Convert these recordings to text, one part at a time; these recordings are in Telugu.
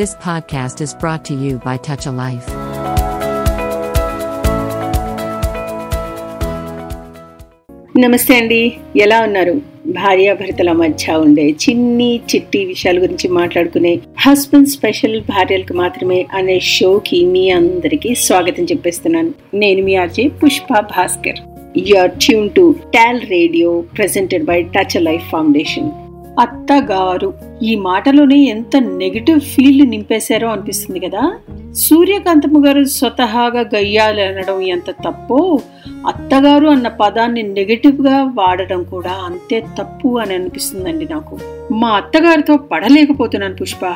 This podcast is brought to you by Touch a Life. నమస్తే అండి. ఎలా ఉన్నారు? భార్యాభర్తల మధ్య ఉండే చిన్ని చిట్టి విషయాల గురించి మాట్లాడుకునే హస్బెండ్ స్పెషల్ భార్యలకు మాత్రమే అనే షోకి మీ అందరికీ స్వాగతం చెప్పేస్తున్నాను. నేను మీ RJ Pushpa Bhaskar. You're tune to Tall Radio presented by Touch Life Foundation అత్తగారు. ఈ మాటలోనే ఎంత నెగిటివ్ ఫీల్ నింపేశారో అనిపిస్తుంది కదా? సూర్యకాంతమ్మ గారు స్వతహాగా గయ్యాలి అనడం ఎంత తప్పో అత్తగారు అన్న పదాన్ని నెగిటివ్గా వాడడం కూడా అంతే తప్పు అని అనిపిస్తుందండి నాకు. మా అత్తగారితో పడలేకపోతున్నాను పుష్ప.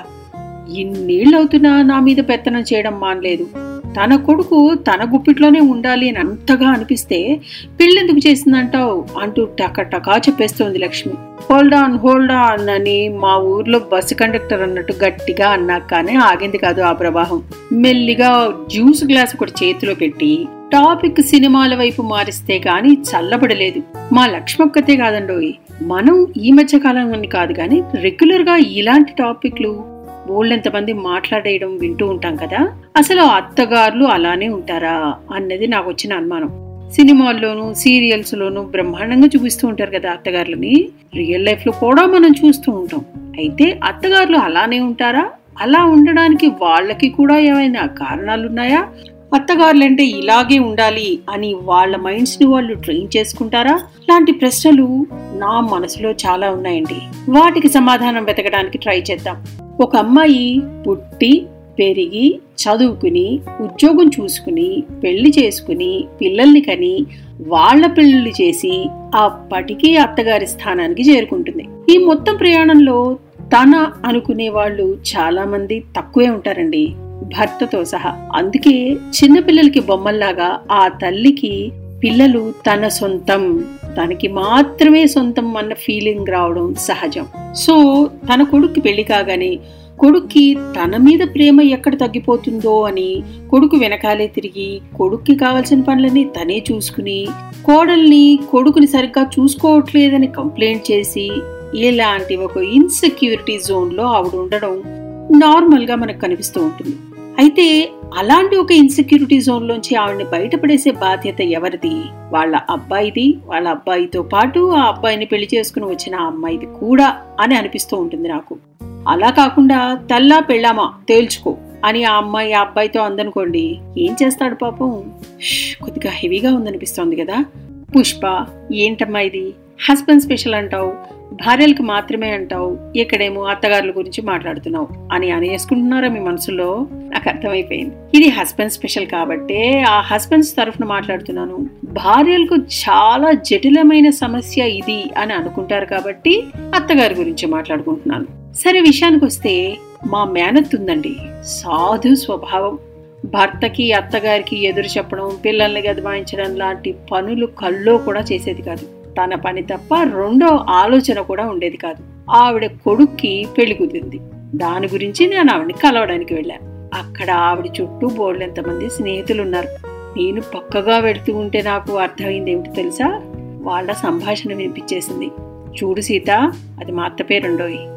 ఇన్నేళ్ళు అవుతున్నా నా మీద పెత్తనం చేయడం మానలేదు. తన కొడుకు తన గుప్పిట్లోనే ఉండాలి అని అంతగా అనిపిస్తే పెళ్ళెందుకు చేసిందంటావు అంటూ టక టకా చెప్పేస్తోంది Lakshmi. Hold on hold on అని మా ఊర్లో బస్సు కండక్టర్ అన్నట్టు గట్టిగా అన్నా కానీ ఆగింది కాదు ఆ ప్రవాహం. మెల్లిగా జ్యూస్ గ్లాస్ ఒకటి చేతిలో పెట్టి టాపిక్ సినిమాల వైపు మారిస్తే గాని చల్లబడలేదు. మా లక్ష్మక్కతే కాదండోయ్. మనం ఈ మధ్య కాలం కాదు కానీ రెగ్యులర్గా ఇలాంటి టాపిక్లు బోళ్ళెంతమంది మాట్లాడేయడం వింటూ ఉంటాం కదా? అసలు అత్తగారులు అలానే ఉంటారా? అన్నది నాకు వచ్చిన అనుమానం. సినిమాల్లోనూ సీరియల్స్ లోనూ బ్రహ్మాండంగా చూపిస్తూ ఉంటారు కదా అత్తగారులని. రియల్ లైఫ్లో కూడా మనం చూస్తూ ఉంటాం. అయితే అత్తగారులు అలానే ఉంటారా? అలా ఉండడానికి వాళ్ళకి కూడా ఏమైనా కారణాలున్నాయా? అత్తగారులంటే ఇలాగే ఉండాలి అని వాళ్ళ మైండ్స్ని వాళ్ళు ట్రైన్ చేసుకుంటారా? లాంటి ప్రశ్నలు నా మనసులో చాలా ఉన్నాయండి. వాటికి సమాధానం వెతకడానికి ట్రై చేద్దాం. ఒక అమ్మాయి పుట్టి పెరిగి చదువుకుని ఉద్యోగం చూసుకుని పెళ్ళి చేసుకుని పిల్లల్ని కని వాళ్ళ పెళ్ళి చేసి అప్పటికీ అత్తగారి స్థానానికి చేరుకుంటుంది. ఈ మొత్తం ప్రయాణంలో తన అనుకునే వాళ్ళు చాలా మంది తక్కువే ఉంటారండి. భర్తతో సహా. అందుకే చిన్నపిల్లలకి బొమ్మల్లాగా ఆ తల్లికి పిల్లలు తన సొంతం. తనకి మాత్రమే సొంతం అన్న ఫీలింగ్ రావడం సహజం. సో తన కొడుక్కి పెళ్ళి కాగానే కొడుక్కి తన మీద ప్రేమ ఎక్కడ తగ్గిపోతుందో అని కొడుకు వెనకాలే తిరిగి కొడుక్కి కావాల్సిన పనులని తనే చూసుకుని కోడల్ని కొడుకుని సరిగ్గా చూసుకోవట్లేదని కంప్లైంట్ చేసి ఇలాంటి ఒక ఇన్సెక్యూరిటీ జోన్లో ఆవిడ ఉండడం నార్మల్గా మనకు కనిపిస్తూ ఉంటుంది. అయితే అలాంటి ఒక ఇన్సెక్యూరిటీ జోన్ లోంచి ఆవిడని బయటపడేసే బాధ్యత ఎవరిది? వాళ్ళ అబ్బాయిది వాళ్ళ అబ్బాయితో పాటు ఆ అబ్బాయిని పెళ్ళి చేసుకుని వచ్చిన ఆ అమ్మాయిది కూడా అని అనిపిస్తూ ఉంటుంది నాకు. అలా కాకుండా తల్లా పెళ్ళామా? తేల్చుకో అని ఆ అమ్మాయి ఆ అబ్బాయితో అందనుకోండి. ఏం చేస్తాడు పాపం? కొద్దిగా హెవీగా ఉందనిపిస్తోంది కదా. పుష్ప ఏంటమ్మా ఇది? హస్బెండ్ స్పెషల్ అంటావు. భార్యలకు మాత్రమే అంటావు ఇక్కడేమో అత్తగారుల గురించి మాట్లాడుతున్నావు అని అనేసుకుంటున్నారా మీ మనసులో? నాకు అర్థమైపోయింది. ఇది హస్బెండ్ స్పెషల్ కాబట్టే ఆ హస్బెండ్స్ తరఫున మాట్లాడుతున్నాను. భార్యలకు చాలా జటిలమైన సమస్య ఇది అని అనుకుంటారు కాబట్టి అత్తగారి గురించి మాట్లాడుకుంటున్నాను. సరే విషయానికి వస్తే మా మేనత్ ఉందండి. సాధు స్వభావం. భర్తకి అత్తగారికి ఎదురు చెప్పడం పిల్లల్ని గదమాయించడం లాంటి పనులు కల్లో కూడా చేసేది కాదు. తన పని తప్ప రెండో ఆలోచన కూడా ఉండేది కాదు. ఆవిడ కొడుక్కి పెళ్ళి కుదిరింది. దాని గురించి నేను ఆవిడని కలవడానికి వెళ్ళాను అక్కడ ఆవిడ చుట్టూ బోర్లెంతమంది స్నేహితులు ఉన్నారు నేను పక్కగా వెళుతూ ఉంటే నాకు అర్థమైంది ఏమిటి తెలుసా? వాళ్ళ సంభాషణ వినిపించేసింది. చూడు సీత అది మా అత్త పేరుండోయి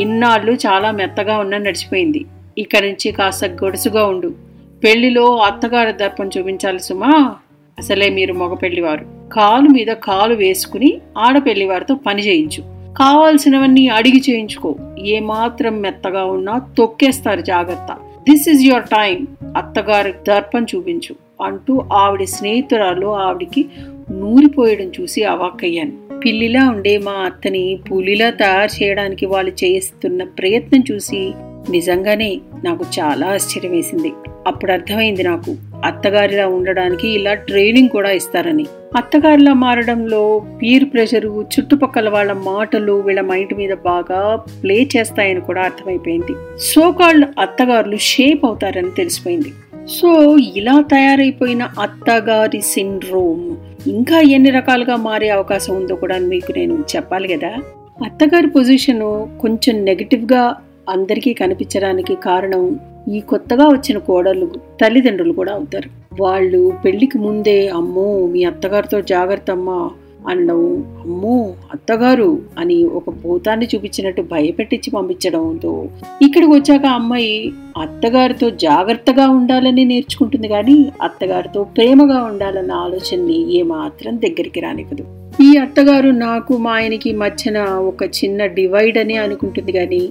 ఇన్నాళ్ళు చాలా మెత్తగా ఉన్న నడిచిపోయింది. ఇక్కడి నుంచి కాస్త గొడుసుగా ఉండు. పెళ్ళిలో అత్తగారి దర్పం చూపించాలి సుమా. అసలే మీరు మగ పెళ్ళివారు. కాలు మీద కాలు వేసుకుని ఆడపెళ్ళివారితో పని చేయించు. కావాల్సినవన్నీ అడిగి చేయించుకో. ఏమాత్రం మెత్తగా ఉన్నా తొక్కేస్తారు జాగ్రత్త. దిస్ ఇస్ యువర్ టైం అత్తగారి దర్పం చూపించు. అంటూ ఆవిడ స్నేహితురాలు ఆవిడికి నూరిపోయడం చూసి అవాక్కయ్యాను. పిల్లిలా ఉండే మా అత్తని పులిలా తయారు చేయడానికి వాళ్ళు చేస్తున్న ప్రయత్నం చూసి నిజంగానే నాకు చాలా ఆశ్చర్యం వేసింది అప్పుడు అర్థమైంది నాకు. అత్తగారిలా ఉండడానికి ఇలా ట్రైనింగ్ కూడా ఇస్తారని. అత్తగారిలా మారడంలో పీర్ ప్రెషరు చుట్టుపక్కల వాళ్ళ మాటలు వీళ్ళ మైండ్ మీద బాగా ప్లే చేస్తాయని కూడా అర్థమైపోయింది. సో కాళ్ళు అత్తగారులు షేప్ అవుతారని తెలిసిపోయింది. సో ఇలా తయారైపోయిన అత్తగారి సిండ్రోమ్ ఇంకా ఎన్ని రకాలుగా మారే అవకాశం ఉందో కూడా మీకు నేను చెప్పాలి కదా? అత్తగారి పొజిషన్ కొంచెం నెగిటివ్గా అందరికీ కనిపించడానికి కారణం ఈ కొత్తగా వచ్చిన కోడళ్ళు తల్లిదండ్రులు కూడా అవుతారు. వాళ్ళు పెళ్ళికి ముందే అమ్మో మీ అత్తగారితో జాగ్రత్త అమ్మా అనడం అమ్మో అత్తగారు అని ఒక భూతాన్ని చూపించినట్టు భయపెట్టించి పంపించడంతో ఇక్కడికి వచ్చాక అమ్మాయి అత్తగారితో జాగ్రత్తగా ఉండాలని నేర్చుకుంటుంది కానీ అత్తగారితో ప్రేమగా ఉండాలన్న ఆలోచనని ఏమాత్రం దగ్గరికి రానివ్వదు. ఈ అత్తగారు నాకు మా ఆయనకి మధ్యన ఒక చిన్న డివైడ్ అని అనుకుంటుంది కానీ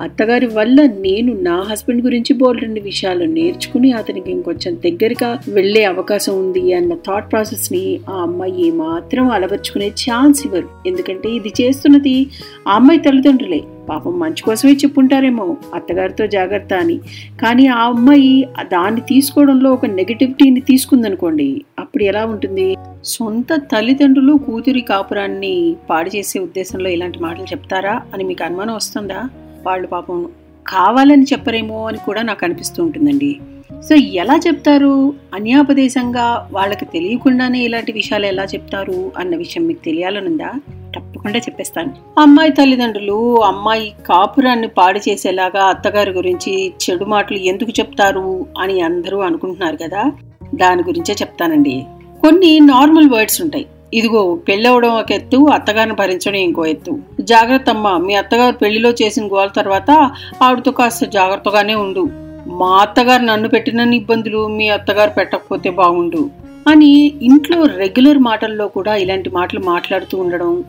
అత్తగారి వల్ల నేను నా హస్బెండ్ గురించి బోల్డ్ విషయాలు నేర్చుకుని అతనికి ఇంకొంచెం దగ్గరగా వెళ్ళే అవకాశం ఉంది అన్న థాట్ ప్రాసెస్ని ఆ అమ్మాయి మాత్రం అలవర్చుకునే ఛాన్స్ ఇవ్వరు. ఎందుకంటే ఇది చేస్తున్నది ఆ అమ్మాయి తల్లిదండ్రులే. పాపం మంచి కోసమే చెప్పుంటారేమో అత్తగారితో జాగ్రత్త అని. కానీ ఆ అమ్మాయి దాన్ని తీసుకోవడంలో ఒక నెగటివిటీని తీసుకుందనుకోండి అప్పుడు ఎలా ఉంటుంది? సొంత తల్లిదండ్రులు కూతురి కాపురాన్ని పాడు చేసే ఉద్దేశంలో ఇలాంటి మాటలు చెప్తారా? అని మీకు అనుమానం వస్తుందా? వాళ్ళు పాపం కావాలని చెప్పరేమో అని కూడా నాకు అనిపిస్తూ ఉంటుందండి. సో ఎలా చెప్తారు? అన్యాపదేశంగా వాళ్ళకి తెలియకుండానే ఇలాంటి విషయాలు ఎలా చెప్తారు? అన్న విషయం మీకు తెలియాలనుందా? తప్పకుండా చెప్పేస్తాను. అమ్మాయి తల్లిదండ్రులు అమ్మాయి కాపురాన్ని పాడు చేసేలాగా అత్తగారి గురించి చెడు మాటలు ఎందుకు చెప్తారు అని అందరూ అనుకుంటున్నారు కదా? దాని గురించే చెప్తానండి. కొన్ని నార్మల్ వర్డ్స్ ఉంటాయి. ఇదిగో పెళ్ళవడం ఒక ఎత్తు అత్తగారిని భరించడం ఇంకో ఎత్తు. జాగ్రత్త అమ్మ మీ అత్తగారు పెళ్ళిలో చేసిన గోల తర్వాత ఆవిడతో కాస్త జాగ్రత్తగానే ఉండు. మా అత్తగారు నన్ను పెట్టిన ఇబ్బందులు మీ అత్తగారు పెట్టకపోతే బాగుండు. అని ఇంట్లో రెగ్యులర్ మాటల్లో కూడా ఇలాంటి మాటలు మాట్లాడుతూ ఉండడం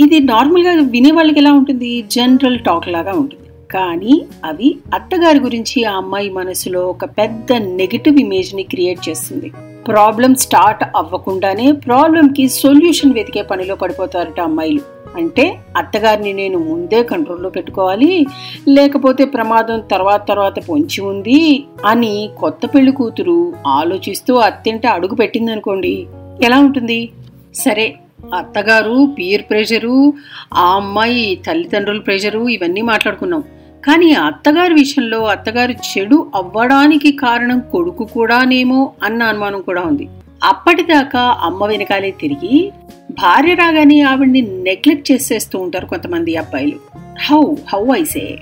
ఇది నార్మల్గా వినే వాళ్ళకి ఎలా ఉంటుంది? జనరల్ టాక్ లాగా ఉంటుంది. కానీ అవి అత్తగారి గురించి ఆ అమ్మాయి మనసులో ఒక పెద్ద నెగిటివ్ ఇమేజ్ని క్రియేట్ చేస్తుంది. ప్రాబ్లం స్టార్ట్ అవ్వకుండానే ప్రాబ్లంకి సొల్యూషన్ వెతికే పనిలో పడిపోతారట అమ్మాయిలు. అంటే అత్తగారిని నేను ముందే కంట్రోల్లో పెట్టుకోవాలి లేకపోతే ప్రమాదం తర్వాత తర్వాత పొంచి ఉంది అని కొత్త పెళ్ళి కూతురు ఆలోచిస్తూ అత్తింట అడుగు పెట్టిందనుకోండి ఎలా ఉంటుంది? సరే అత్తగారు పీర్ ప్రెషరు ఆ అమ్మాయి తల్లిదండ్రుల ప్రెషరు ఇవన్నీ మాట్లాడుకున్నాం. కానీ అత్తగారి విషయంలో అత్తగారు చెడు అవ్వడానికి కారణం కొడుకు కూడానేమో అన్న అనుమానం కూడా ఉంది. అప్పటిదాకా అమ్మ వెనకాలే తిరిగి భార్య రాగానే ఆవిడ్ని నెగ్లెక్ట్ చేసేస్తూ ఉంటారు కొంతమంది అబ్బాయిలు. హౌ హౌ ఐసే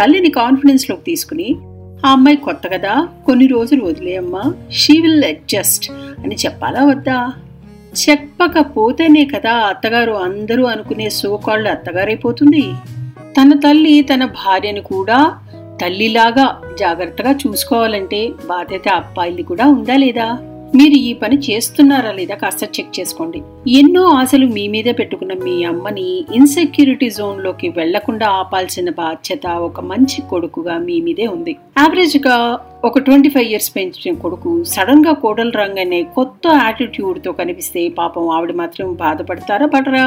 తల్లిని కాన్ఫిడెన్స్లోకి తీసుకుని ఆ అమ్మాయి కొత్త కదా కొన్ని రోజులు వదిలేయమ్మా షీ విల్ అడ్జస్ట్ అని చెప్పాలా వద్దా? చెప్పకపోతేనే కదా అత్తగారు అందరూ అనుకునే సోకాళ్ళు అత్తగారైపోతుంది తన తల్లి తన భార్యను కూడా తల్లిలాగా జాగ్రత్తగా చూసుకోవాలంటే బాధ్యత అబ్బాయిది కూడా ఉందా లేదా? మీరు ఈ పని చేస్తున్నారా లేదా కాస్త చెక్ చేసుకోండి. ఎన్నో ఆశలు మీ మీదే పెట్టుకున్న మీ అమ్మని ఇన్సెక్యూరిటీ జోన్లోకి వెళ్ళకుండా ఆపాల్సిన బాధ్యత ఒక మంచి కొడుకుగా మీ మీదే ఉంది. యావరేజ్గా ఒక ట్వంటీ ఫైవ్ ఇయర్స్ పెంచిన కొడుకు సడన్గా కోడలు రంగనే కొత్త యాటిట్యూడ్తో కనిపిస్తే పాపం ఆవిడ మాత్రం బాధపడతారా పడరా?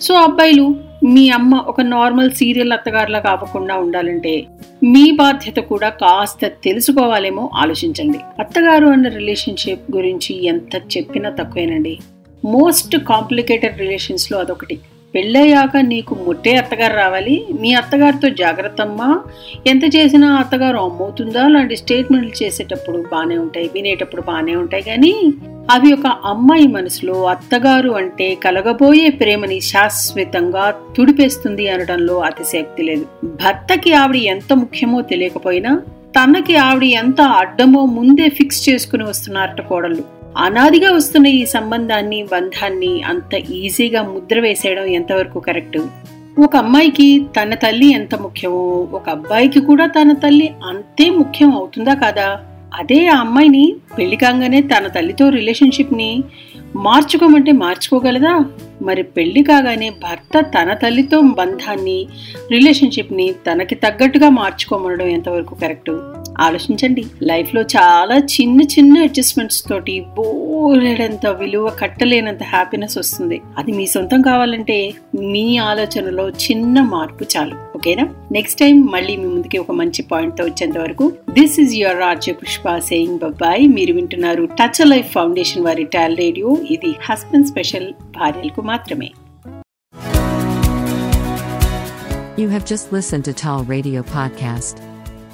సో అబ్బాయిలు మీ అమ్మ ఒక నార్మల్ సీరియల్ అత్తగారులా కాకుండా ఉండాలంటే మీ బాధ్యత కూడా కాస్త తెలుసుకోవాలేమో ఆలోచించండి. అత్తగారు అన్న రిలేషన్షిప్ గురించి ఎంత చెప్పినా తక్కువేనండి. మోస్ట్ కాంప్లికేటెడ్ రిలేషన్స్లో అదొకటి. పెళ్ళయ్యాక నీకు ముట్టే అత్తగారు రావాలి? మీ అత్తగారితో జాగ్రత్తమ్మా. ఎంత చేసినా అత్తగారు అమ్మవుతుందా? లాంటి స్టేట్మెంట్లు చేసేటప్పుడు బాగానే ఉంటాయి వినేటప్పుడు బాగానే ఉంటాయి కానీ అవి ఒక అమ్మాయి మనసులో అత్తగారు అంటే కలగబోయే ప్రేమని శాశ్వతంగా తుడిపేస్తుంది అనడంలో అతిశక్తి లేదు. భర్తకి ఆవిడ ఎంత ముఖ్యమో తెలియకపోయినా తనకి ఆవిడ ఎంత అడ్డమో ముందే ఫిక్స్ చేసుకుని వస్తున్నారట కోడళ్ళు. అనాదిగా వస్తున్న ఈ సంబంధాన్ని బంధాన్ని అంత ఈజీగా ముద్ర వేసేయడం ఎంతవరకు కరెక్ట్? ఒక అమ్మాయికి తన తల్లి ఎంత ముఖ్యమో ఒక అబ్బాయికి కూడా తన తల్లి అంతే ముఖ్యం అవుతుందా కాదా? అదే ఆ అమ్మాయిని పెళ్ళి కాగానే తన తల్లితో రిలేషన్షిప్ని మార్చుకోమంటే మార్చుకోగలదా? మరి పెళ్ళి కాగానే భర్త తన తల్లితో బంధాన్ని రిలేషన్షిప్ని తనకి తగ్గట్టుగా మార్చుకోమనడం ఎంతవరకు కరెక్ట్? ఆలోచించండి. లైఫ్లో చాలా చిన్న చిన్న అడ్జస్ట్మెంట్స్ తోటి బోలెడంత విలువ కట్టలేనంత హ్యాపీనెస్ వస్తుంది. అది మీ సొంతం కావాలంటే మీ ఆలోచనలో చిన్న మార్పు చాలు. ఓకేనా? నెక్స్ట్ టైం మళ్ళీ మీ ముందుకి ఒక మంచి పాయింట్తో వచ్చేంత వరకు దిస్ ఇస్ యువర్ రాజ్య పుష్ప సేయింగ్ బాయ్ మీరు వింటున్నారు టచ్ లైఫ్ ఫౌండేషన్ వారి టాల్ రేడియో ఇది హస్బెండ్ స్పెషల్ భార్యలకు మాత్రమే. You have just listened to Tall Radio Podcast.